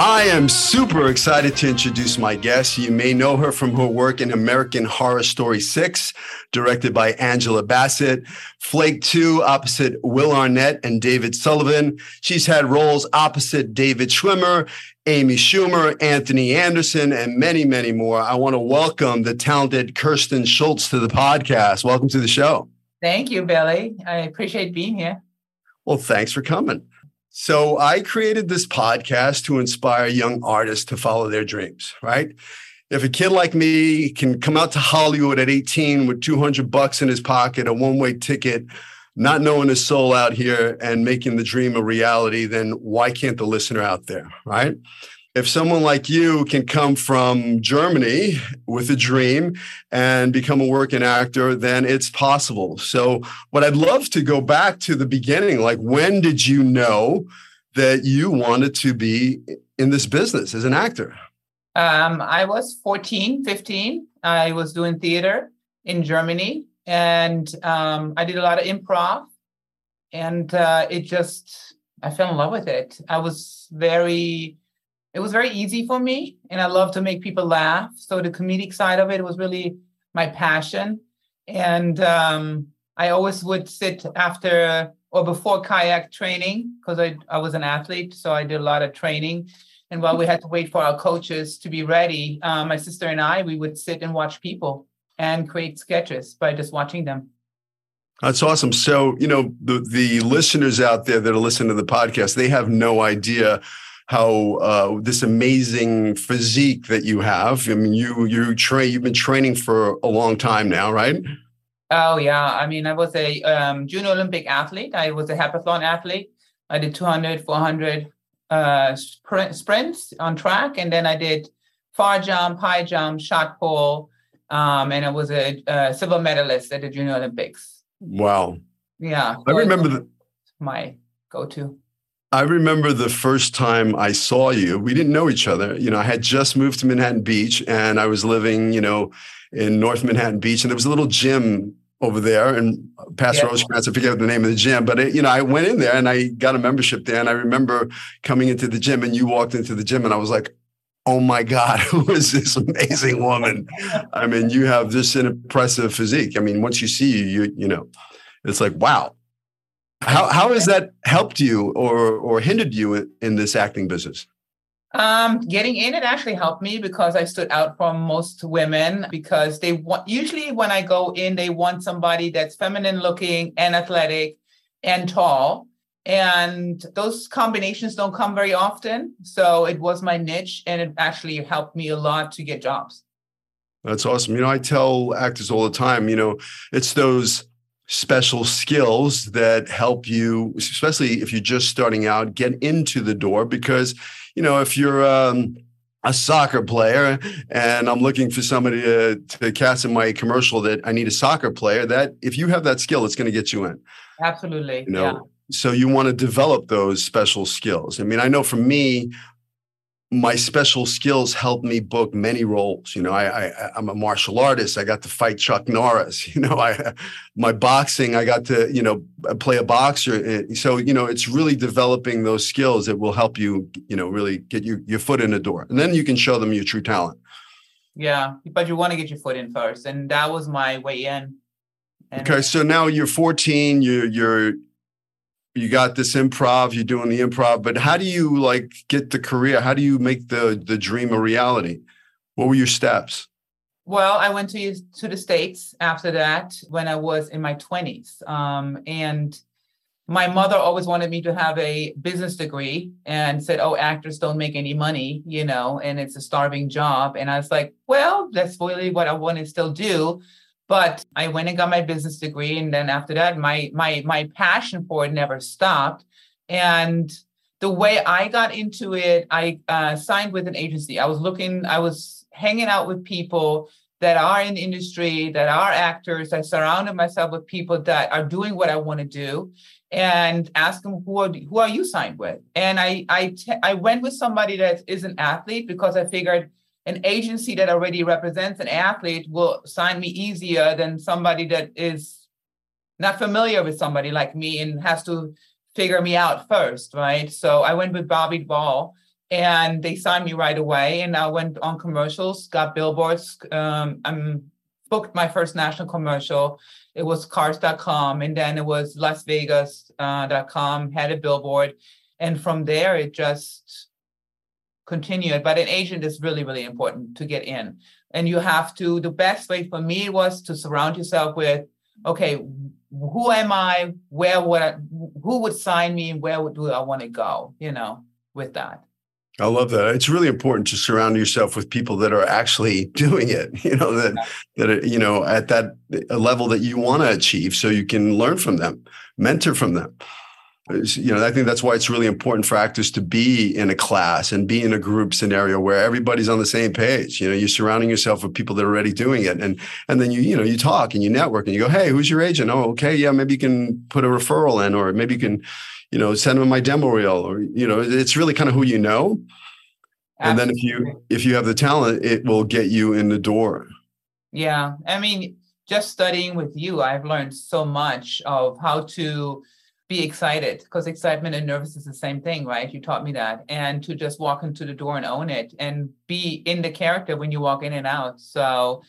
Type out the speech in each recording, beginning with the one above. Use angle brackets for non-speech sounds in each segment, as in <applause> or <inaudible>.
I am super excited to introduce my guest. You may know her from her work in American Horror Story 6, directed by Angela Bassett, Flaked 2, opposite Will Arnett and David Sullivan. She's had roles opposite David Schwimmer, Amy Schumer, Anthony Anderson, and many, many more. I want to welcome the talented Kirsten Schultz to the podcast. Welcome to the show. Thank you, Billy. I appreciate being here. Well, thanks for coming. So I created this podcast to inspire young artists to follow their dreams, right? If a kid like me can come out to Hollywood at 18 with 200 bucks in his pocket, a one-way ticket, not knowing his soul out here and making the dream a reality, then why can't the listener out there, right? If someone like you can come from Germany with a dream and become a working actor, then it's possible. So, what I'd love to go back to the beginning like, when did you know that you wanted to be in this business as an actor? Um, I was 14, 15. I was doing theater in Germany and um, I did a lot of improv. And uh, it just, I fell in love with it. I was very, it was very easy for me and i love to make people laugh. So the comedic side of it was really my passion. And um, i always would sit after or before kayak training because I, I was an athlete so i did a lot of training. And while we had to wait for our coaches to be ready um, my sister and i we would sit and watch people and create sketches by just watching them. That's awesome. So, you know, the the listeners out there that are listening to the podcast, they have no idea how uh, this amazing physique that you have. I mean, you you train. You've been training for a long time now, right? Oh yeah. I mean, I was a um, junior Olympic athlete. I was a heptathlon athlete. I did 200, 400 uh, sprint, sprints on track, and then I did far jump, high jump, shot put, um, and I was a, a, silver medalist at the Junior Olympics. Wow. Yeah. I remember the, my go-to. I remember the first time I saw you. We didn't know each other. You know, I had just moved to Manhattan Beach and I was living, you know, in North Manhattan Beach. And there was a little gym over there and past yeah. Rosecrans, I forget the name of the gym, but it, you know, I went in there and I got a membership there. And I remember coming into the gym and you walked into the gym and I was like, oh my God, <laughs> who is this amazing woman? I mean, you have this an impressive physique. I mean, once you see you, you, you know, it's like, wow, how how has that helped you or or hindered you in, this acting business? Um, getting in it actually helped me because I stood out from most women because they want usually when I go in, they want somebody that's feminine looking and athletic and tall. And those combinations don't come very often. So it was my niche and it actually helped me a lot to get jobs. That's awesome. You know, I tell actors all the time, you know, it's those special skills that help you, especially if you're just starting out, get into the door. Because, you know, if you're um, a soccer player and I'm looking for somebody to, to cast in my commercial that I need a soccer player, that if you have that skill, it's going to get you in. Absolutely. You know, yeah. so you want to develop those special skills. I mean, I know for me, my special skills helped me book many roles. You know, I, I am a martial artist. I got to fight Chuck Norris. <laughs> You know, I my boxing. I got to you know play a boxer. Eh, so you know, it's really developing those skills that will help you. You know, really get you your foot in the door, and then you can show them your true talent. Yeah, but you want to get your foot in first, and that was my way in. And okay, so now you're 14. You're you're you got this improv you're doing the improv but how do you like get the career how do you make the the dream a reality what were your steps Well, I went to to the states after that when I was in my twenties, um, and my mother always wanted me to have a business degree and said, "Oh, actors don't make any money, you know, and it's a starving job." And I was like, "Well, that's really what I want to still do." But I went and got my business degree, and then after that, my my my passion for it never stopped. And the way I got into it, I uh, signed with an agency. I was looking, I was hanging out with people that are in the industry, that are actors. I surrounded myself with people that are doing what I want to do, and ask them who are who are you signed with. And I I I went with somebody that is an athlete because I figured an agency that already represents an athlete will sign me easier than somebody that is not familiar with somebody like me and has to figure me out first, right? So I went with Bobby Ball and they signed me right away. And I went on commercials, got billboards. Um, I'm booked my first national commercial. It was cars.com and then it was Las Vegas.com, uh, had a billboard. And from there, it just continued. But an agent is really, really important to get in. And you have to, the best way for me was to surround yourself with, okay, who am I? Where would I, who would sign me? Where would, do I want to go? You know, with that. I love that. It's really important to surround yourself with people that are actually <laughs> doing it. You know that that are, you know at that level that you want to achieve, so you can learn from them, mentor from them. You know, I think that's why it's really important for actors to be in a class and be in a group scenario where everybody's on the same page. You know, you're surrounding yourself with people that are already doing it, and and then you you know you talk and you network and you go, hey, who's your agent? Oh, okay, yeah, maybe you can put a referral in, or maybe you can you know send them my demo reel or you know it's really kind of who you know Absolutely. and then if you if you have the talent it will get you in the door yeah i mean just studying with you i've learned so much of how to be excited because excitement and nervous is the same thing right you taught me that and to just walk into the door and own it and be in the character when you walk in and out so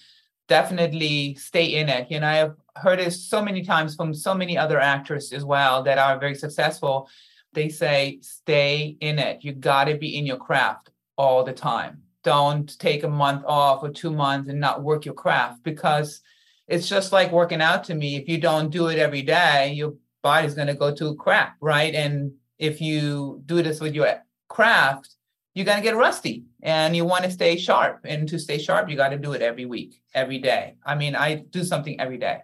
definitely stay in it you know i've heard this so many times from so many other actors as well that are very successful. They say, stay in it. You got to be in your craft all the time. Don't take a month off or two months and not work your craft because it's just like working out to me. If you don't do it every day, your body's going to go to crap, right? And if you do this with your craft, you're going to get rusty and you want to stay sharp. And to stay sharp, you got to do it every week, every day. I mean, I do something every day.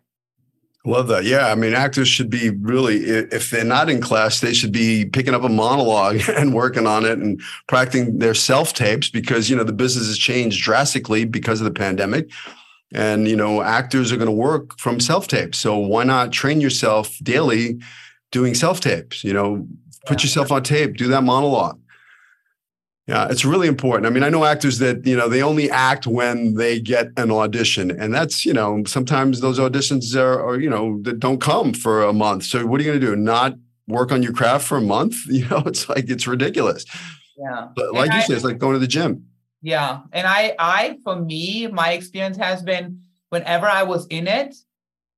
Love that. Yeah. I mean, actors should be really, if they're not in class, they should be picking up a monologue <laughs> and working on it and practicing their self tapes because, you know, the business has changed drastically because of the pandemic. And, you know, actors are going to work from self tapes. So why not train yourself daily doing self tapes? You know, put yourself on tape, do that monologue. Yeah, it's really important. I mean, I know actors that, you know, they only act when they get an audition. And that's, you know, sometimes those auditions are, are you know, that don't come for a month. So what are you going to do? Not work on your craft for a month? <laughs> You know, it's like, it's ridiculous. Yeah. But like and you I, said, it's like going to the gym. Yeah. And I, I, for me, my experience has been whenever I was in it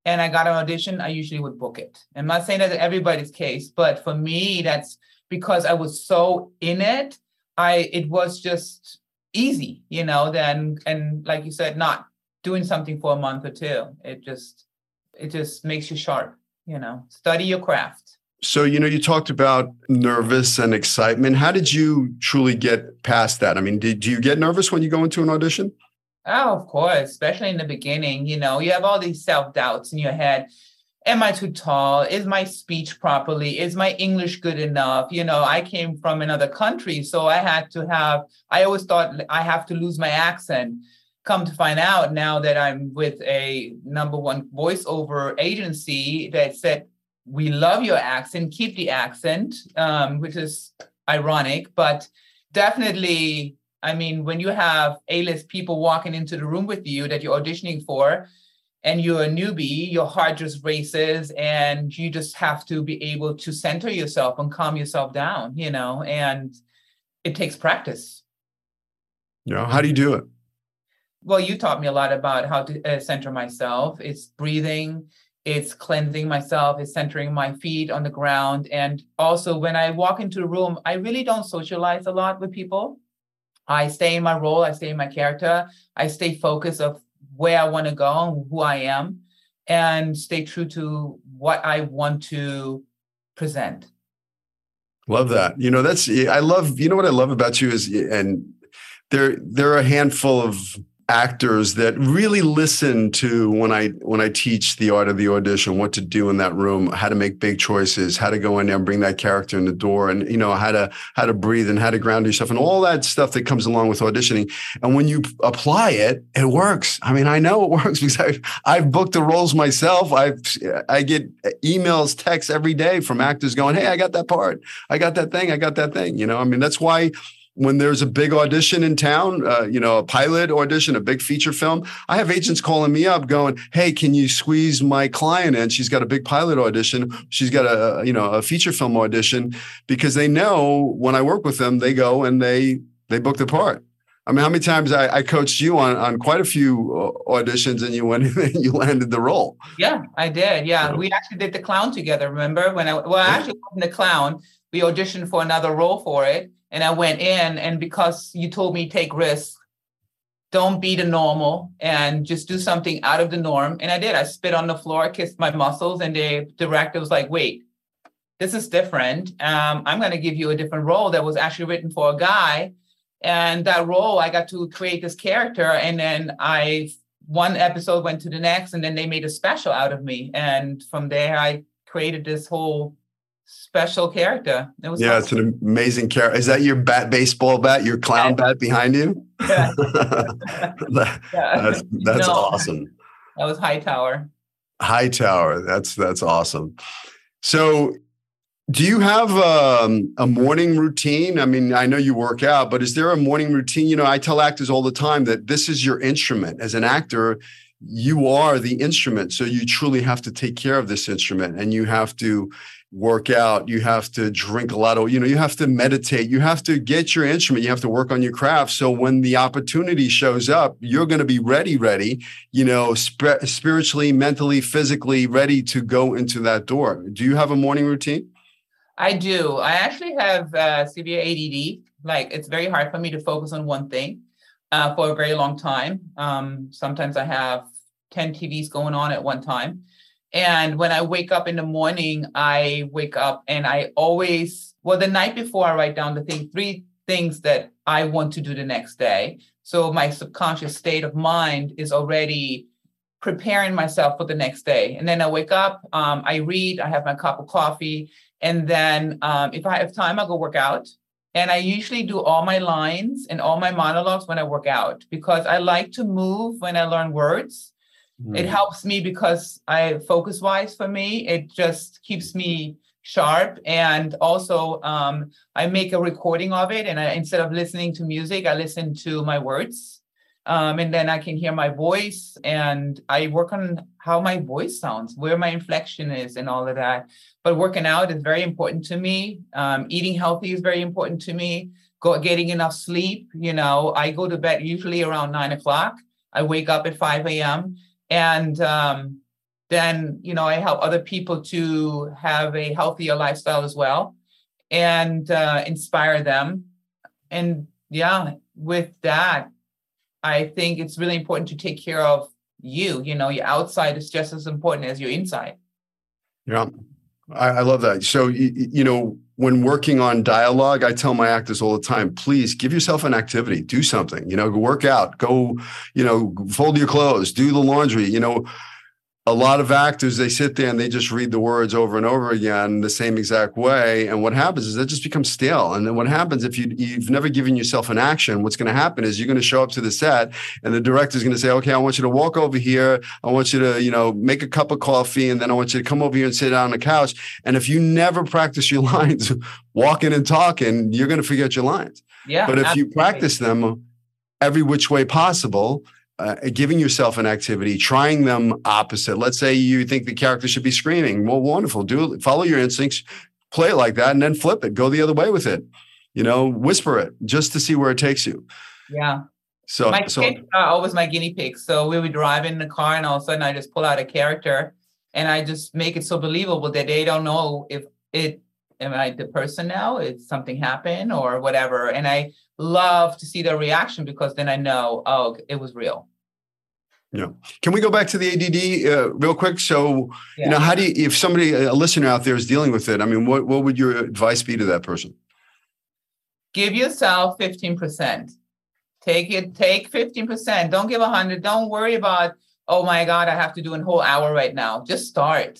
and I got an audition, I usually would book it. I'm not saying that everybody's case, but for me, that's because I was so in it I it was just easy, you know, then and like you said, not doing something for a month or two. It just it just makes you sharp, you know. Study your craft. So, you know, you talked about nervous and excitement. How did you truly get past that? I mean, did do you get nervous when you go into an audition? Oh, of course, especially in the beginning. You know, you have all these self doubts in your head am I too tall? Is my speech properly? Is my English good enough? You know, I came from another country, so I had to have, I always thought I have to lose my accent. Come to find out now that I'm with a number one voiceover agency that said, we love your accent, keep the accent, um, which is ironic, but definitely, I mean, when you have A list people walking into the room with you that you're auditioning for, and you're a newbie, your heart just races and you just have to be able to center yourself and calm yourself down, you know, and it takes practice. Yeah. How do you do it? Well, you taught me a lot about how to uh, center myself. It's breathing, it's cleansing myself, it's centering my feet on the ground. And also, when I walk into a room, I really don't socialize a lot with people. I stay in my role, I stay in my character, I stay focused of where I want to go and who I am and stay true to what I want to present. Love that. You know, that's I love, you know what I love about you is and there there are a handful of actors that really listen to when I when I teach the art of the audition, what to do in that room, how to make big choices, how to go in there and bring that character in the door, and you know how to how to breathe and how to ground yourself, and all that stuff that comes along with auditioning. And when you apply it, it works. I mean, I know it <laughs> works because I've I've booked the roles myself. I've I get emails, texts every day from actors going, "Hey, I got that part. I got that thing. I got that thing." You know, I mean, that's why when there's a big audition in town, uh, you know, a pilot audition, a big feature film, I have agents calling me up going, "Hey, can you squeeze my client in? She's got a big pilot audition. She's got a you know a feature film audition because they know when I work with them, they go and they they book the part." I mean, how many times I, I coached you on on quite a few uh, auditions, and you went <laughs> and you landed the role. Yeah, I did. Yeah, we actually did the clown together. Remember when I well, I actually wasn't the clown. We auditioned for another role for it and I went in, and because you told me take risks, don't be the normal and just do something out of the norm. And I did. I spit on the floor, kissed my muscles, and the director was like, wait, this is different. Um, I'm going to give you a different role that was actually written for a guy. And that role, I got to create this character. And then I, one episode went to the next, and then they made a special out of me. And from there, I created this whole special character. It was yeah, awesome. it's an amazing character. Is that your bat baseball bat, your clown yeah. bat behind you? Yeah. <laughs> that, yeah. That's that's no, awesome. That was Hightower. Hightower. That's that's awesome. So do you have um, a morning routine? I mean, I know you work out, but is there a morning routine? You know, I tell actors all the time that this is your instrument. As an actor, you are the instrument. So you truly have to take care of this instrument and you have to work out you have to drink a lot of you know you have to meditate you have to get your instrument you have to work on your craft. So when the opportunity shows up you're going to be ready ready you know sp- spiritually mentally physically ready to go into that door. Do you have a morning routine? I do. I actually have uh, severe ADD like it's very hard for me to focus on one thing uh, for a very long time. Um, sometimes i have 10 tvs going on at one time and when I wake up in the morning, I wake up and I always, well, the night before I write down the thing, three things that I want to do the next day. So my subconscious state of mind is already preparing myself for the next day. And then I wake up, um, I read, I have my cup of coffee. And then um, if I have time, I'll go work out. And I usually do all my lines and all my monologues when I work out because I like to move when I learn words. Mm. It helps me because I focus wise for me, it just keeps me sharp. And also, um, I make a recording of it. And I, instead of listening to music, I listen to my words. Um, and then I can hear my voice and I work on how my voice sounds, where my inflection is, and all of that. But working out is very important to me. Um, eating healthy is very important to me. Go, getting enough sleep. You know, I go to bed usually around nine o'clock. I wake up at 5 a.m and um, then you know i help other people to have a healthier lifestyle as well and uh, inspire them. And yeah with that i think it's really important to take care of you. You know your outside is just as important as your inside. Yeah. I, I love that. So you, you know when working on dialogue, I tell my actors all the time, please give yourself an activity, do something, you know, go work out, go, you know, fold your clothes, do the laundry, you know, a lot of actors they sit there and they just read the words over and over again the same exact way and what happens is that just becomes stale. And then what happens if you you've never given yourself an action what's going to happen is you're going to show up to the set and the director's going to say okay i want you to walk over here. I want you to you know make a cup of coffee and then i want you to come over here and sit down on the couch. And if you never practice your <laughs> lines walking and talking you're going to forget your lines. Yeah but if absolutely. you practice them every which way possible uh, giving yourself an activity, trying them opposite. Let's say you think the character should be screaming. Well, wonderful. Do. Follow your instincts. Play it like that, and then flip it. Go the other way with it. You know, whisper it just to see where it takes you. Yeah. So my so, kids are always my guinea pigs. So we would drive in the car, and all of a sudden I just pull out a character, and I just make it so believable that they don't know if it am I the person now? If something happened or whatever. And I love to see their reaction because then I know, oh, it was real. Yeah. Can we go back to the ADD uh, real quick? So, yeah. you know, how do you, if somebody, a listener out there is dealing with it, I mean, what, what would your advice be to that person? Give yourself 15%. Take it, take 15%. Don't give a hundred. Don't worry about, oh my God, I have to do a whole hour right now. Just start.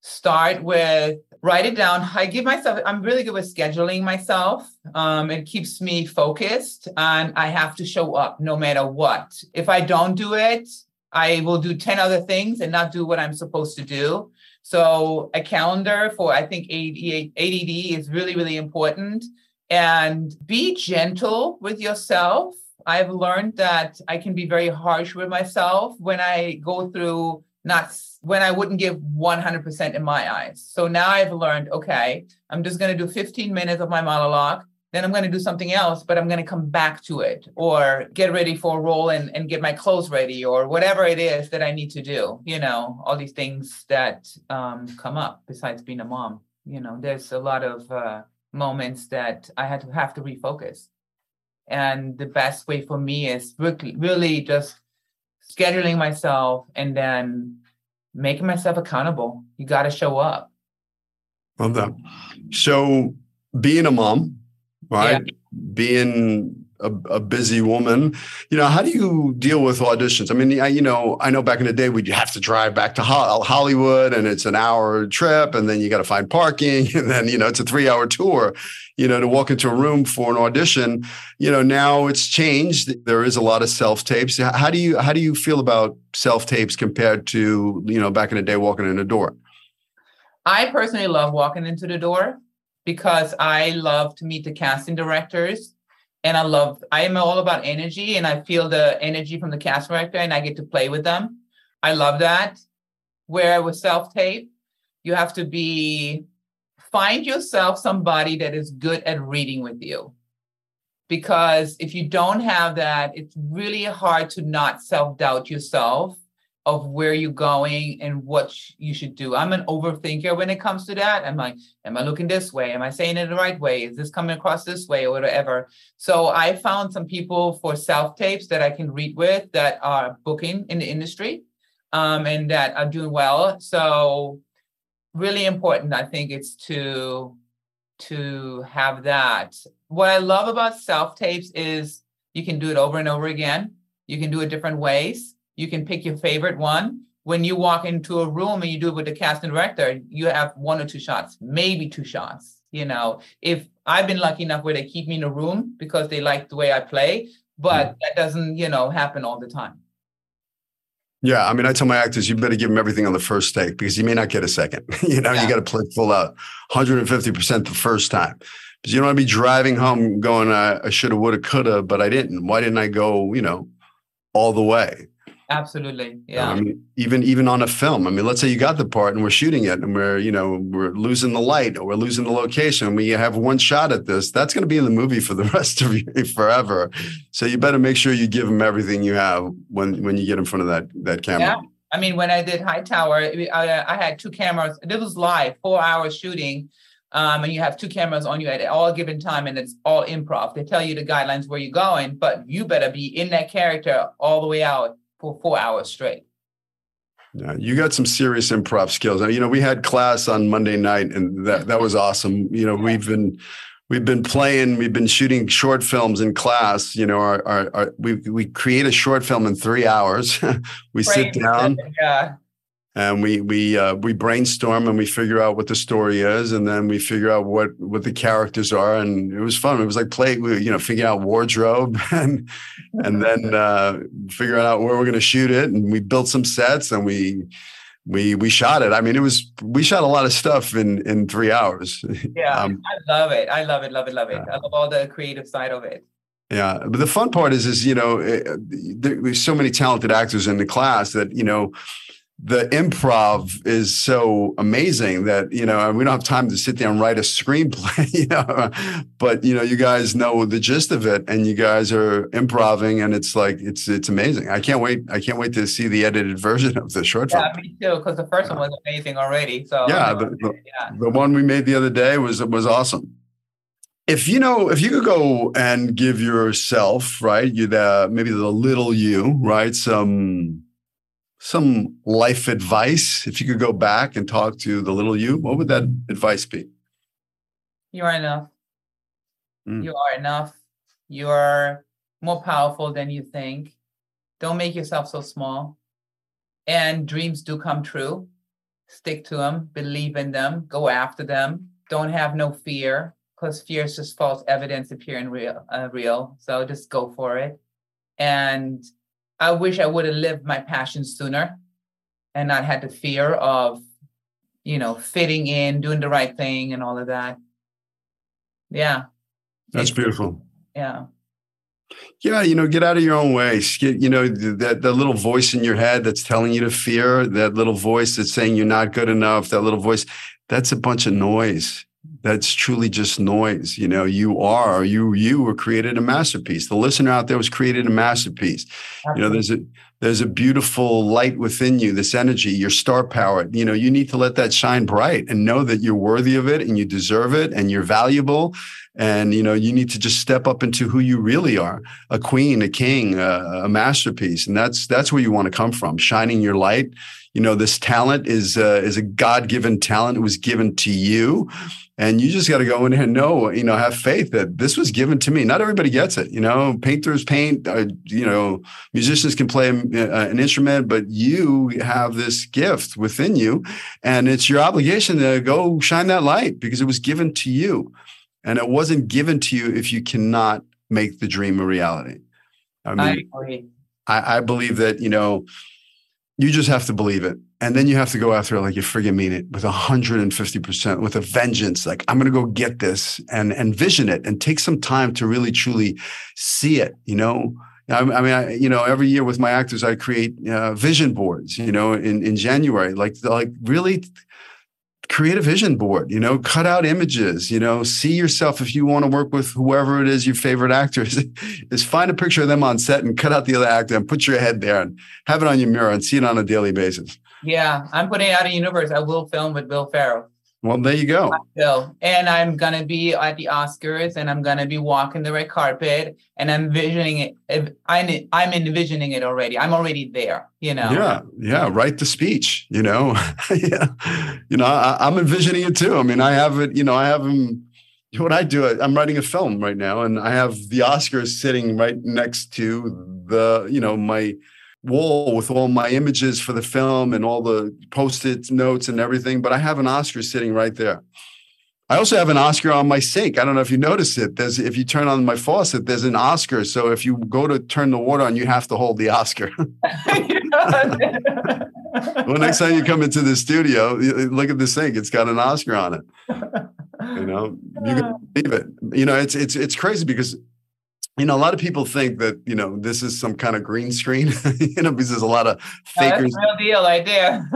Start with write it down. I give myself, I'm really good with scheduling myself. Um, it keeps me focused and I have to show up no matter what. If I don't do it, I will do 10 other things and not do what I'm supposed to do. So a calendar for I think ADD is really, really important. And be gentle with yourself. I've learned that I can be very harsh with myself when I go through not when I wouldn't give 100% in my eyes. So now I've learned, okay, I'm just going to do 15 minutes of my monologue. Then I'm going to do something else, but I'm going to come back to it or get ready for a role and, and get my clothes ready or whatever it is that I need to do. You know, all these things that um, come up besides being a mom. You know, there's a lot of uh, moments that I had to have to refocus. And the best way for me is really, really just scheduling myself and then making myself accountable. You got to show up. Love that. So, being a mom, right? Yeah. Being a, a, busy woman, you know, how do you deal with auditions? I mean, I, you know, I know back in the day we'd have to drive back to Hollywood and it's an hour trip and then you got to find parking <laughs> and then, you know, it's a three hour tour you know, to walk into a room for an audition. You know, now it's changed. There is a lot of self tapes. How do you how do you feel about self tapes compared to you know back in the day walking in the door? I personally love walking into the door because I love to meet the casting directors and I love I am all about energy and I feel the energy from the cast director and I get to play with them. I love that. Where with self tape, you have to be find yourself somebody that is good at reading with you. Because if you don't have that, it's really hard to not self doubt yourself of where you're going and what you should do. I'm an overthinker when it comes to that. I'm like, am I looking this way? Am I saying it the right way? Is this coming across this way or whatever? So I found some people for self tapes that I can read with that are booking in the industry um, and that are doing well. So really important i think it's to to have that what i love about self tapes is you can do it over and over again you can do it different ways you can pick your favorite one when you walk into a room and you do it with the casting director you have one or two shots maybe two shots you know if i've been lucky enough where they keep me in a room because they like the way i play but mm-hmm. that doesn't you know happen all the time yeah, I mean, I tell my actors, you better give them everything on the first take because you may not get a second. <laughs> you know, yeah. you got to play full out, 150% the first time. Because you don't want to be driving home going, I, I should have, would have, could have, but I didn't. Why didn't I go, you know, all the way? Absolutely. Yeah. I mean, even even on a film. I mean, let's say you got the part and we're shooting it and we're, you know, we're losing the light or we're losing the location. We have one shot at this. That's going to be in the movie for the <laughs> rest of you forever. So you better make sure you give them everything you have when when you get in front of that that camera. Yeah. I mean, when I did Hightower, I, I had two cameras. It was live, four hours shooting. Um, and you have two cameras on you at all given time, and it's all improv. They tell you the guidelines where you're going, but you better be in that character all the way out for four hours straight. Yeah, you got some serious improv skills. You know, we had class on Monday night, and that that was awesome. You know, we've been we've been playing, we've been shooting short films in class. You know, our, our, our we we create a short film in three hours. <laughs> we sit down, yeah and we we uh, we brainstorm and we figure out what the story is, and then we figure out what what the characters are, and it was fun. It was like play, you know, figuring out wardrobe <laughs> and and then <laughs> uh, figuring out where we're going to shoot it, and we built some sets and we we we shot it. I mean, it was we shot a lot of stuff in in three hours. <laughs> Yeah, um, I love it. I love it. Love it. Love it. I love all the creative side of it. Yeah, but the fun part is, is you know, it, eh, there's so many talented actors in the class that you know the improv is so amazing that you know we don't have time to sit there and write a screenplay <laughs> you know but you know you guys know the gist of it and you guys are improving and it's like it's it's amazing. I can't wait i can't wait to see the edited version of the short film. Yeah me too because the first one was amazing already so. Yeah the, the, yeah. the one we made the other day was was awesome. If you know if you could go and give yourself right you the maybe the little you right some some life advice, if you could go back and talk to the little you, what would that advice be? You are enough. Mm. You are enough. You are more powerful than you think. Don't make yourself so small. And dreams do come true. Stick to them, believe in them, go after them. Don't have no fear because fear is just false evidence appearing real. Uh, real. So just go for it. And I wish I would have lived my passion sooner and not had the fear of, you know, fitting in, doing the right thing and all of that. Yeah. That's beautiful. Yeah. Yeah, you know, get out of your own way. Get, you know, that that little voice in your head that's telling you to fear, that little voice that's saying you're not good enough, that little voice, that's a bunch of noise that's truly just noise you know you are you you were created a masterpiece. The listener out there was created a masterpiece. Absolutely. you know there's a there's a beautiful light within you this energy your star power. You know you need to let that shine bright and know that you're worthy of it and you deserve it and you're valuable. And you know you need to just step up into who you really are a queen a king a, a masterpiece. And that's that's where you want to come from shining your light. You know this talent is uh, is a god-given talent. It was given to you and you just got to go in and know you know have faith that this was given to me. Not everybody gets it you know? Painters paint uh, you know musicians can play uh, an instrument but you have this gift within you and it's your obligation to go shine that light because it was given to you. And it wasn't given to you if you cannot make the dream a reality. I mean I, I, I believe that you know you just have to believe it. And then you have to go after it like you friggin' mean it with 150%, with a vengeance. Like, I'm to go get this and envision it and take some time to really, truly see it, you know? I, mean, I, you know, every year with my actors, I create uh, vision boards, you know, in, in January, like, like really create a vision board you know cut out images you know see yourself if you want to work with whoever it is your favorite actor is <laughs> is find a picture of them on set and cut out the other actor and put your head there and have it on your mirror and see it on a daily basis. Yeah i'm putting out a universe. I will film with Will Ferrell well, there you go. So, and I'm gonna be at the Oscars, and I'm gonna be walking the red carpet, and I'm envisioning it. I'm I'm envisioning it already. I'm already there. You know. Yeah, yeah. Write the speech. You know, <laughs> yeah. You know, I, am envisioning it too. I mean, I have it. You know, I have them. What I do, it. I'm writing a film right now, and I have the Oscars sitting right next to the, you know, my wall with all my images for the film and all the post-it notes and everything, but I have an Oscar sitting right there. I also have an Oscar on my sink. I don't know if you notice it. There's if you turn on my faucet, there's an Oscar. So if you go to turn the water on, you have to hold the Oscar. <laughs> well, next time you come into the studio, look at the sink. It's got an Oscar on it. You know, you can <laughs> believe it. You know, it's it's it's crazy because you know, a lot of people think that you know this is some kind of green screen, <laughs> you know, because there's a lot of fakers. real deal, right there.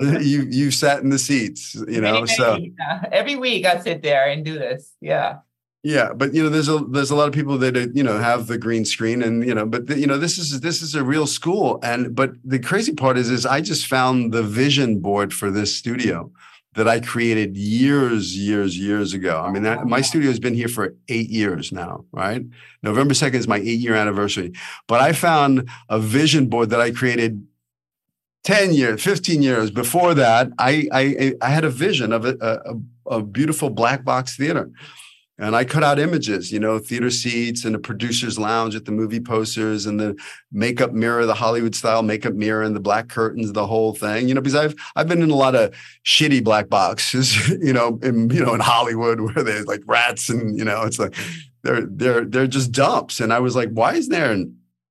<laughs> you you sat in the seats, you know. Many, so yeah. every week I sit there and do this. Yeah. Yeah, but you know, there's a there's a lot of people that uh, you know have the green screen, and you know, but the, you know, this is this is a real school, and but the crazy part is, is I just found the vision board for this studio that I created years, years, years ago. I mean, that, my studio has been here for eight years now, right? November 2nd is my eight year anniversary. But I found a vision board that I created 10 years, 15 years before that. I, I, I had a vision of a, a, a beautiful black box theater and I cut out images, you know, theater seats and the producer's lounge at the movie posters and the makeup mirror, the Hollywood style makeup mirror and the black curtains, the whole thing, you know, because I've I've been in a lot of shitty black boxes, <laughs> you know, in you know in Hollywood <laughs> where there's like rats and you know it's like they're they're they're just dumps, and I was like, why is there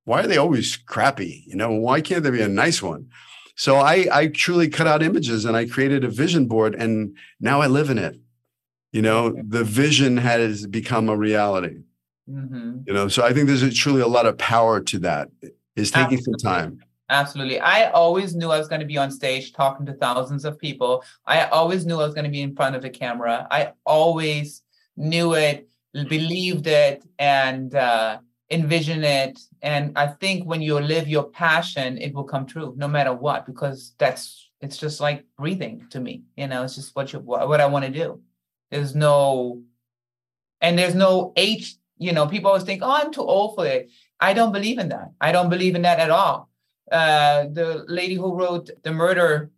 why are they always crappy? You know, why can't there be a nice one? So I I truly cut out images and I created a vision board, and now I live in it you know the vision has become a reality mm-hmm. you know so i think there's truly a lot of power to that is taking Absolutely. some time Absolutely. I always knew I was going to be on stage talking to thousands of people. I always knew I was going to be in front of a camera. I always knew it, believed it, and uh, envision it. And I think when you live your passion, it will come true no matter what, because that's it's just like breathing to me. You know, it's just what you what I want to do. There's no, and there's no age. You know, people always think, "Oh, I'm too old for it." I don't believe in that. I don't believe in that at all. uh, the lady who wrote the murder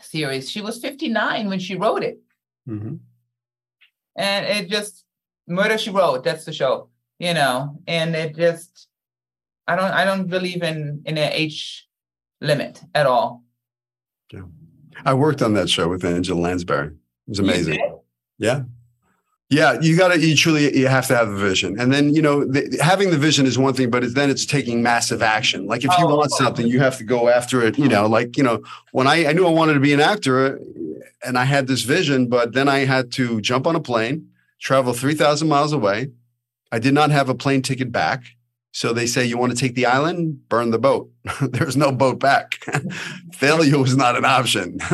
series, she was 59 when she wrote it. Mm-hmm. And it just murder she wrote, that's the show, you know, and it just I don't I don't believe in in an age limit at all. Yeah. I worked on that show with Angela Lansbury. It was amazing. Yeah. Yeah, you got to, you truly, you have to have a vision. And then, you know, the, having the vision is one thing, but it's, then it's taking massive action. Like if you oh, want something, you have to go after it. You know, like, you know, when I, I knew I wanted to be an actor and I had this vision, but then I had to jump on a plane, travel 3,000 miles away. I did not have a plane ticket back. So they say, you want to take the island, burn the boat. <laughs> There's no boat back. <laughs> Failure was not an option. <laughs>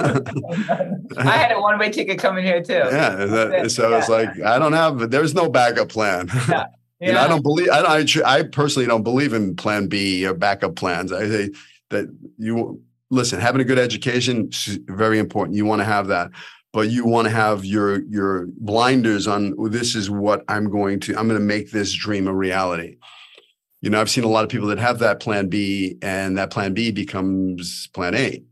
I had a one way ticket coming here too. Yeah. That, so yeah. it's like, I don't have, but there's no backup plan. Yeah. Yeah. You know, I don't believe, I, I, I personally don't believe in plan B or backup plans. I say that you listen, having a good education is very important. You want to have that but you want to have your your blinders on this is what i'm going to i'm going to make this dream a reality you know, I've seen a lot of people that have that plan B and that plan B becomes plan A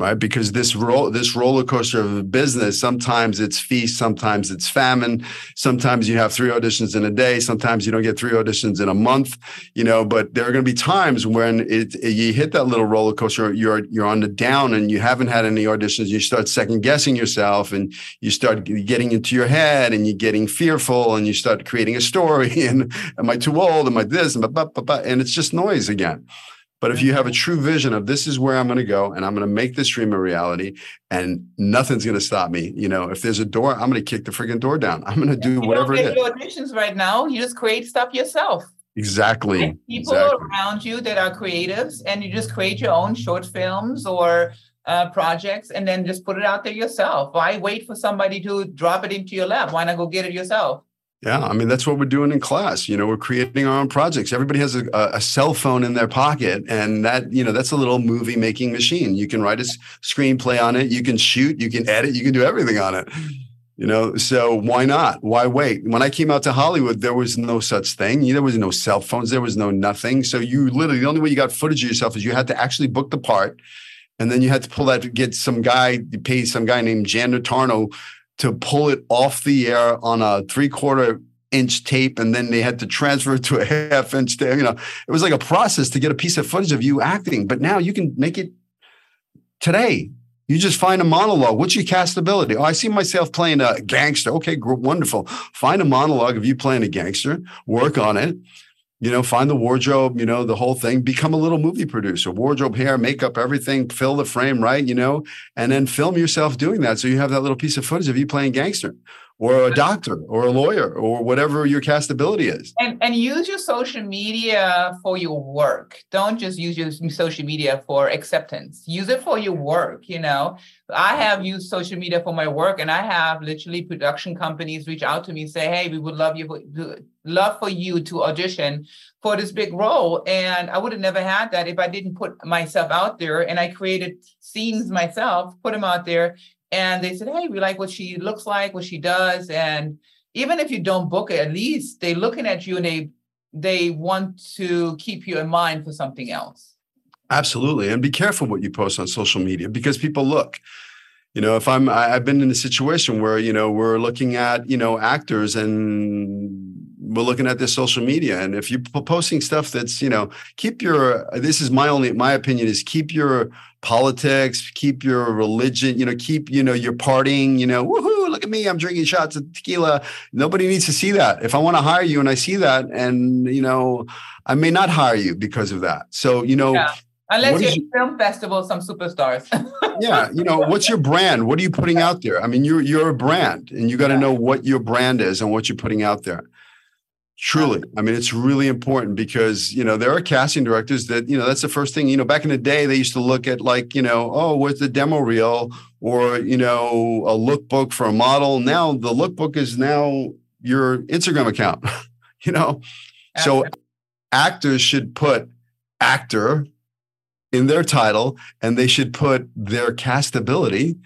right? Because this roll this roller coaster of business, sometimes it's feast, sometimes it's famine, sometimes you have three auditions in a day, sometimes you don't get three auditions in a month, you know. But there are going to be times when it, it, you hit that little roller coaster, you're you're on the down, and you haven't had any auditions. You start second guessing yourself, and you start getting into your head, and you're getting fearful, and you start creating a story. <laughs> And am I too old? Am I this? And, blah, blah, blah, and it's just noise again. But if you have a true vision of this is where I'm going to go and I'm going to make this dream a reality and nothing's going to stop me, you know, if there's a door, I'm going to kick the freaking door down. I'm going to do whatever. you whatever it is. auditions right now. You just create stuff yourself. Exactly. people exactly. around you that are creatives and you just create your own short films or uh, projects and then just put it out there yourself. Why wait for somebody to drop it into your lap? Why not go get it yourself? Yeah, I mean that's what we're doing in class. You know, we're creating our own projects. Everybody has a, a, cell phone in their pocket, and that you know that's a little movie making machine. You can write a screenplay on it. You can shoot. You can edit. You can do everything on it. You know, so why not? Why wait? When I came out to Hollywood, there was no such thing. There was no cell phones. There was no nothing. So you literally the only way you got footage of yourself is you had to actually book the part, and then you had to pull that get some guy, pay some guy named Jan Notarno to pull it off the air on a three quarter inch tape and then they had to transfer it to a <laughs> half inch tape. You know, it was like a process to get a piece of footage of you acting. But now you can make it today. You just find a monologue. What's your castability? Oh, I see myself playing a gangster. Okay, wonderful. Find a monologue of you playing a gangster, work on it you know, find the wardrobe, you know, the whole thing, become a little movie producer, wardrobe, hair, makeup, everything, fill the frame, right? You know, and then film yourself doing that. So you have that little piece of footage of you playing gangster or a doctor or a lawyer or whatever your castability is. And, and use your social media for your work. Don't just use your social media for acceptance. Use it for your work. You know, I have used social media for my work, and I have literally production companies reach out to me and say, "Hey, we would love you love for you to audition for this big role." And I would have never had that if I didn't put myself out there and I created scenes myself, put them out there, and they said, "Hey, we like what she looks like, what she does." And even if you don't book it, at least they're looking at you and they they want to keep you in mind for something else. Absolutely, and be careful what you post on social media because people look. You know, if I'm, I, I've been in a situation where you know we're looking at you know actors and we're looking at this social media and if you're posting stuff that's you know keep your this is my only my opinion is keep your politics keep your religion you know keep you know your partying you know woohoo look at me i'm drinking shots of tequila nobody needs to see that if i want to hire you and i see that and you know i may not hire you because of that so you know yeah. Unless you're you, film festival, some superstars. <laughs> yeah, you know, what's your brand? What are you putting out there? I mean, you're you're a brand, and you got to know what your brand is and what you're putting out there. Truly. I mean, it's really important because, you know, there are casting directors that, you know, that's the first thing, you know, back in the day, they used to look at like, you know, oh, what's the demo reel or, you know, a lookbook for a model. Now the lookbook is now your Instagram account, <laughs> you know? So actors should put actor in their title and they should put their castability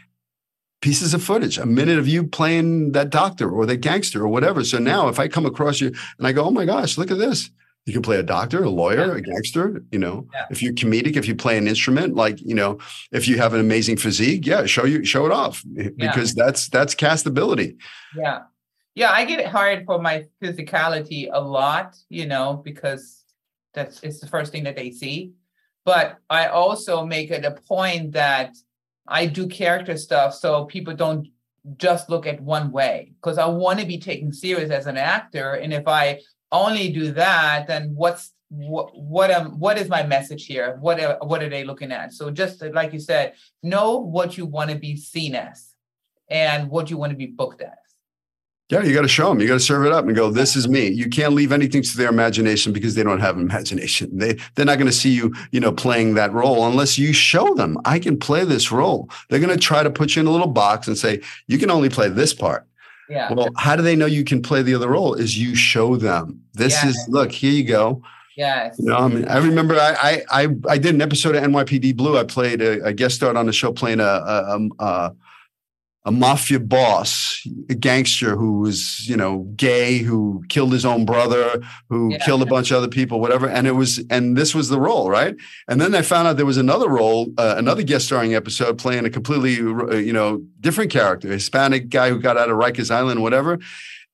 pieces of footage, a minute of you playing that doctor or that gangster or whatever. So now if I come across you and I go, oh my gosh, look at this. You can play a doctor, a lawyer, yeah. a gangster. You know, yeah. if you're comedic, if you play an instrument, like you know, if you have an amazing physique, yeah, show you show it off eh, because yeah. that's that's castability. Yeah, yeah, I get hired for my physicality a lot, you know, because that's it's the first thing that they see. But I also make it a point that I do character stuff so people don't just look at one way because I want to be taken serious as an actor. And if I only do that, then what's what what um what is my message here? What are, what are they looking at? So just like you said, know what you want to be seen as and what you want to be booked as. Yeah, you got to show them. You got to serve it up and go, this is me. You can't leave anything to their imagination because they don't have imagination. They they're not going to see you, you know, playing that role unless you show them, I can play this role. They're going to try to put you in a little box and say, you can only play this part. Yeah. Well, how do they know you can play the other role? Is you show them. This yeah. is look, here you go. Yes. You know, I mean, I remember I I I did an episode of NYPD Blue. I played a, a guest star on the show playing a, a, a a mafia boss, a gangster who was, you know, gay, who killed his own brother, who yeah. killed a bunch of other people, whatever. And it was, and this was the role, right? And then I found out there was another role, uh, another guest starring episode playing a completely, uh, you know, different character, Hispanic guy who got out of Rikers Island, whatever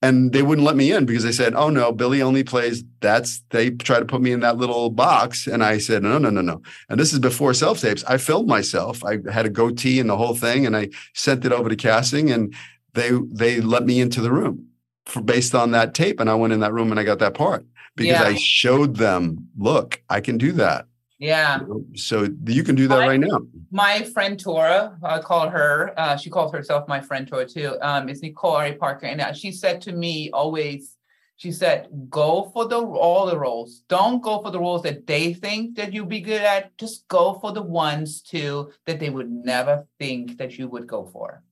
and they wouldn't let me in because they said, "Oh no, Billy only plays." That's they try to put me in that little box, and I said, "No, no, no, no." And this is before self tapes. I filmed myself. I had a goatee and the whole thing, and I sent it over to casting, and they they let me into the room for based on that tape, and I went in that room and I got that part because yeah. I showed them, "Look, I can do that." Yeah. So you can do that my, right now. My friend Tora, I call her, uh, she calls herself my friend Tora too, um, is Nicole Ari Parker. And uh, she said to me always, she said, go for the all the roles. Don't go for the roles that they think that you'd be good at. Just go for the ones too that they would never think that you would go for.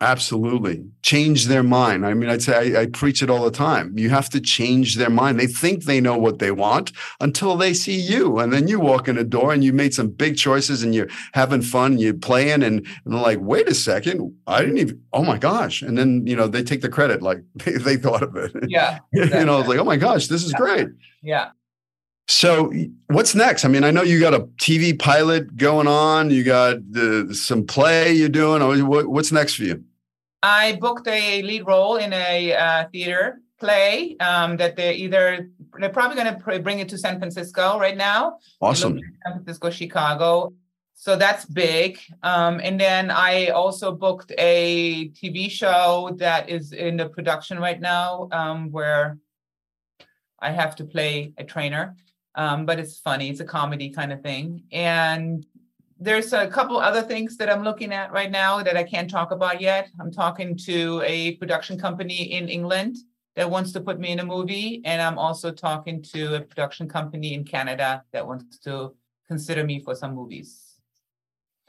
Absolutely. Change their mind. I mean, I'd say I, I, preach it all the time. You have to change their mind. They think they know what they want until they see you. And then you walk in the door and you made some big choices and you're having fun, and you're playing, and, and they're like, wait a second, I didn't even, oh my gosh. And then, you know, they take the credit like <laughs> they, they thought of it. Yeah. Exactly. <laughs> you know, it's like, oh my gosh, this is yeah. great. Yeah. So, what's next? I mean, I know you got a TV pilot going on. You got uh, some play you're doing. What's next for you? I booked a lead role in a uh, theater play um, that they're either they're probably going to bring it to San Francisco right now. Awesome. San Francisco, Chicago. So that's big. Um, and then I also booked a TV show that is in the production right now, um, where I have to play a trainer. Um, but it's funny. It's a comedy kind of thing. And there's a couple other things that I'm looking at right now that I can't talk about yet. I'm talking to a production company in England that wants to put me in a movie, and I'm also talking to a production company in Canada that wants to consider me for some movies.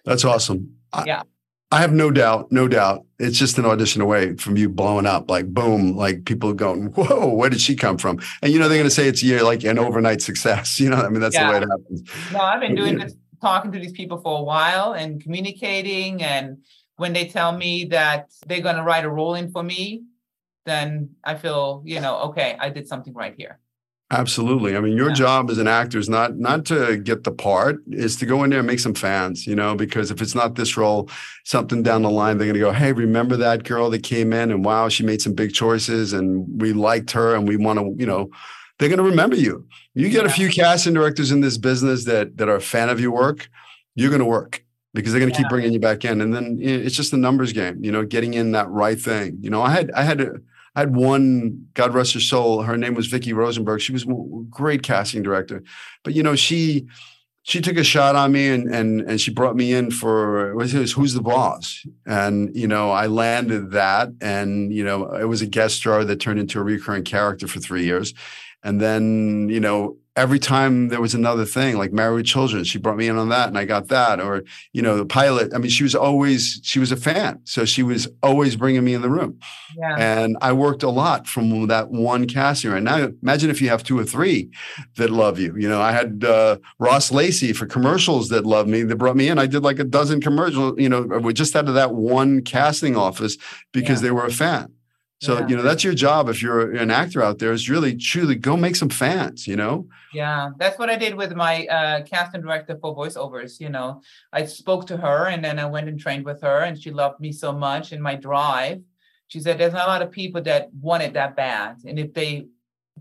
That's awesome. Yeah. I have no doubt, no doubt. It's just an audition away from you blowing up, like boom, like people going, "Whoa, where did she come from?" And you know they're going to say it's you like an overnight success. <laughs> You know, I mean that's yeah. the way it happens. No, I've been doing this talking to these people for a while and communicating. And when they tell me that they're going to write a role in for me, then I feel, you know, okay, I did something right here. Absolutely. I mean, your yeah. job as an actor is not not to get the part, is to go in there and make some fans, you know, because if it's not this role, something down the line, they're gonna go, Hey, remember that girl that came in and wow, she made some big choices and we liked her and we want to, you know, they're gonna remember you. You get a few casting directors in this business that that are a fan of your work, you're going to work because they're going to yeah. keep bringing you back in, and then it's just a numbers game. You know, getting in that right thing. You know, I had I had a, I had one, God rest her soul. Her name was Vicky Rosenberg. She was a great casting director, but you know she she took a shot on me and and and she brought me in for was who's the boss and you know I landed that and you know it was a guest star that turned into a recurring character for three years and then, you know, every time there was another thing like married with children she brought me in on that and i got that. Or you know the pilot i mean she was always she was a fan. So she was always bringing me in the room. Yeah. and i worked a lot from that one casting right now imagine if you have two or three that love you. You know i had uh, ross lacey for commercials that loved me that brought me in. I did like a dozen commercials you know we just out of that one casting office because yeah. they were a fan So, Yeah. you know, that's your job if you're an actor out there is really truly go make some fans, you know? Yeah, that's what I did with my uh, casting director for voiceovers. You know, I spoke to her and then I went and trained with her, and she loved me so much in my drive. She said, There's not a lot of people that want it that bad. And if they,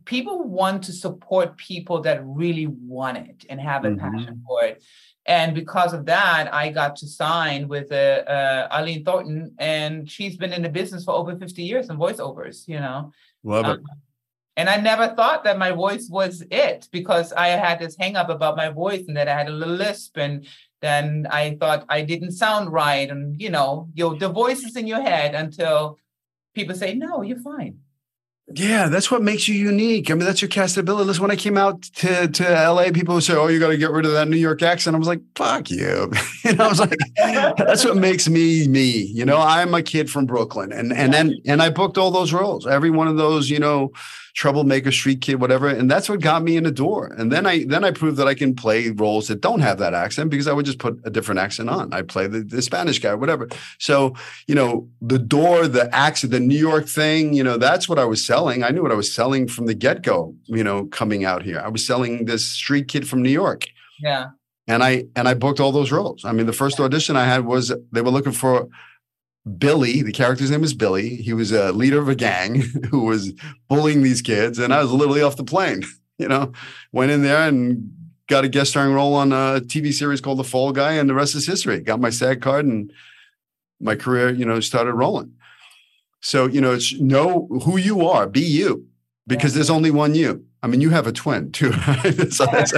people want to support people that really want it and have a Mhm. passion for it. And because of that, I got to sign with uh, uh, Eileen Thornton, and she's been in the business for over 50 years in voiceovers, you know. Love it. Um, and I never thought that my voice was it because I had this hang up about my voice and that I had a little lisp and then I thought I didn't sound right. And you know, your the voice is in your head until people say, no, you're fine. Yeah, that's what makes you unique. I mean, that's your castability. Listen, when I came out to, to LA, people would say, Oh, you got to get rid of that New York accent. I was like, fuck you. <laughs> you know, I was like, that's what makes me me. You know, I'm a kid from Brooklyn. And and then and I booked all those roles, every one of those, you know, troublemaker, street kid, whatever. And that's what got me in the door. And then I then I proved that I can play roles that don't have that accent because I would just put a different accent on. I play the, the Spanish guy, whatever. So, you know, the door, the accent, the New York thing, you know, that's what I was selling. I knew what I was selling from the get-go, you know, coming out here. I was selling this street kid from New York. Yeah. And I and I booked all those roles. I mean, the first audition I had was they were looking for Billy. The character's name is Billy. He was a leader of a gang <laughs> who was bullying these kids, and I was literally off the plane. <laughs> You know, went in there and got a guest starring role on a TV series called The Fall Guy, and the rest is history. Got my SAG card, and my career, you know, started rolling. So you know, it's know who you are, be you, because there's only one you. I mean, you have a twin too, <laughs> right? <laughs> So that's-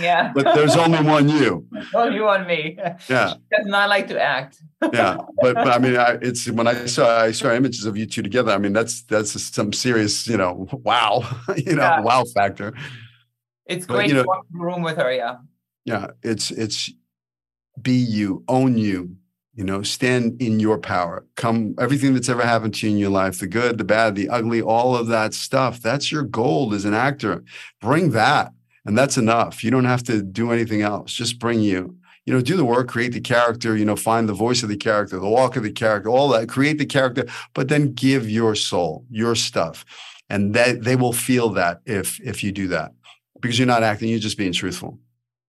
yeah. but there's only one you. Oh, you on me. Yeah. She <laughs> does not like to act. yeah but, but i mean I, it's when i saw i saw images of you two together i mean that's that's some serious you know wow you know Yeah. wow factor It's But, great you know- to walk in the room with her. Yeah. yeah it's it's be you own you you know stand in your power. Come everything that's ever happened to you in your life the good the bad the ugly all of that stuff that's your gold as an actor. Bring that and that's enough. You don't have to do anything else. Just bring you. You know do the work create the character you know find the voice of the character the walk of the character all that. Create the character but then give your soul your stuff. And that they will feel that if if you do that. Because you're not acting you're just being truthful.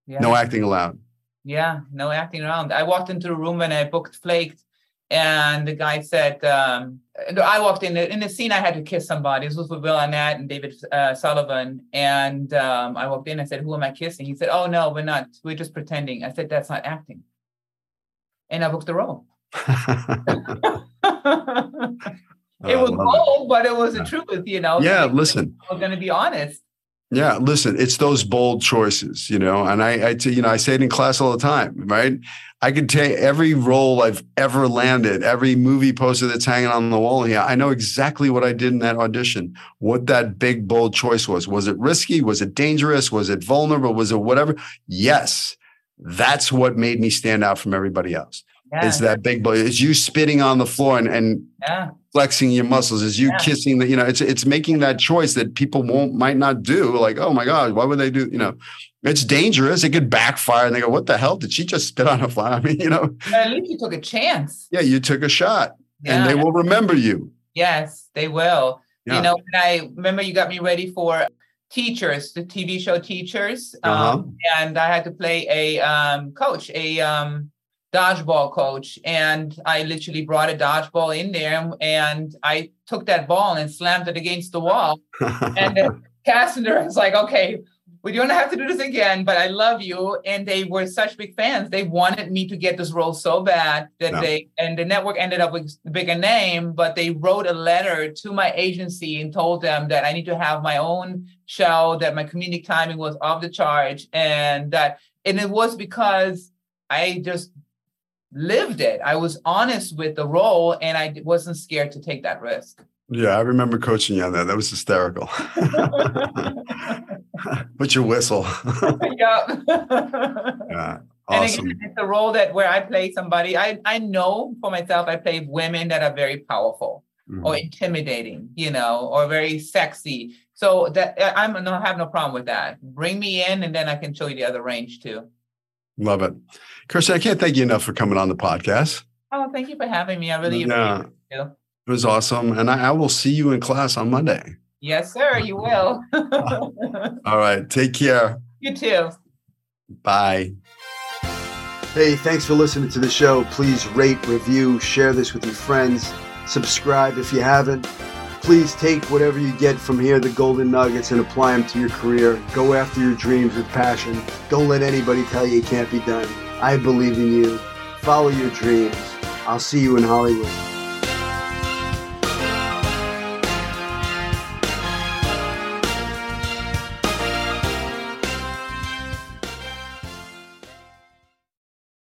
Yeah. no acting allowed Yeah, no acting around. I walked into the room when I booked Flaked, and the guy said, um, I walked in in the scene. I had to kiss somebody. This was with Will Arnett and David uh, Sullivan. And um, I walked in. I said, "Who am I kissing?" He said, "Oh no, we're not. We're just pretending." I said, "That's not acting." And I booked the role. <laughs> <laughs> it was I it. bold, but it was the truth. You know. yeah listen I was going to be honest. Yeah, listen, it's those bold choices, you know, and I, I, t- you know, I say it in class all the time, right? I can take every role I've ever landed, every movie poster that's hanging on the wall here. I know exactly what I did in that audition, what that big bold choice was. Was it risky? Was it dangerous? Was it vulnerable? Was it whatever? Yes, that's what made me stand out from everybody else. Yeah. Is that big boy. Is you spitting on the floor and, and yeah. flexing your muscles is you Yeah. kissing the you know it's it's making that choice that people won't might not do like oh my god why would they do you know it's dangerous it could backfire and they go what the hell did she just spit on a fly <laughs> i mean you know At least you took a chance. yeah you took a shot and they will remember you Yes, they will. You know, and I remember you got me ready for Teachers, the TV show Teachers, Uh-huh. um, and I had to play a um, coach, a um, dodgeball coach, and I literally brought a dodgeball in there, and I took that ball and slammed it against the wall, <laughs> and the caster was like, "Okay, we don't have to do this again, but I love you." And they were such big fans; they wanted me to get this role so bad that Yeah. they and the network ended up with a bigger name, but they wrote a letter to my agency and told them that I need to have my own show, that my comedic timing was off the charge, and that and it was because I just lived it. I was honest with the role, and I wasn't scared to take that risk. yeah i remember coaching you on that that was hysterical <laughs> put your whistle <laughs> yeah. <laughs> yeah And awesome again, it's a role that where I play somebody. I I know for myself, I play women that are very powerful Mhm. or intimidating, you know, or very sexy. So that I'm no have no problem with that. Bring me in, and then I can show you the other range too. love it kirsten i can't thank you enough for coming on the podcast Oh, thank you for having me. I really Yeah. appreciate you. It was awesome. And I, I will see you in class on Monday. Yes, sir, you will. <laughs> All right. Take care. You too. Bye. Hey, thanks for listening to the show. Please rate, review, share this with your friends, subscribe if you haven't. Please take whatever you get from here, the golden nuggets, and apply them to your career. Go after your dreams with passion. Don't let anybody tell you it can't be done. I believe in you. Follow your dreams. I'll see you in Hollywood.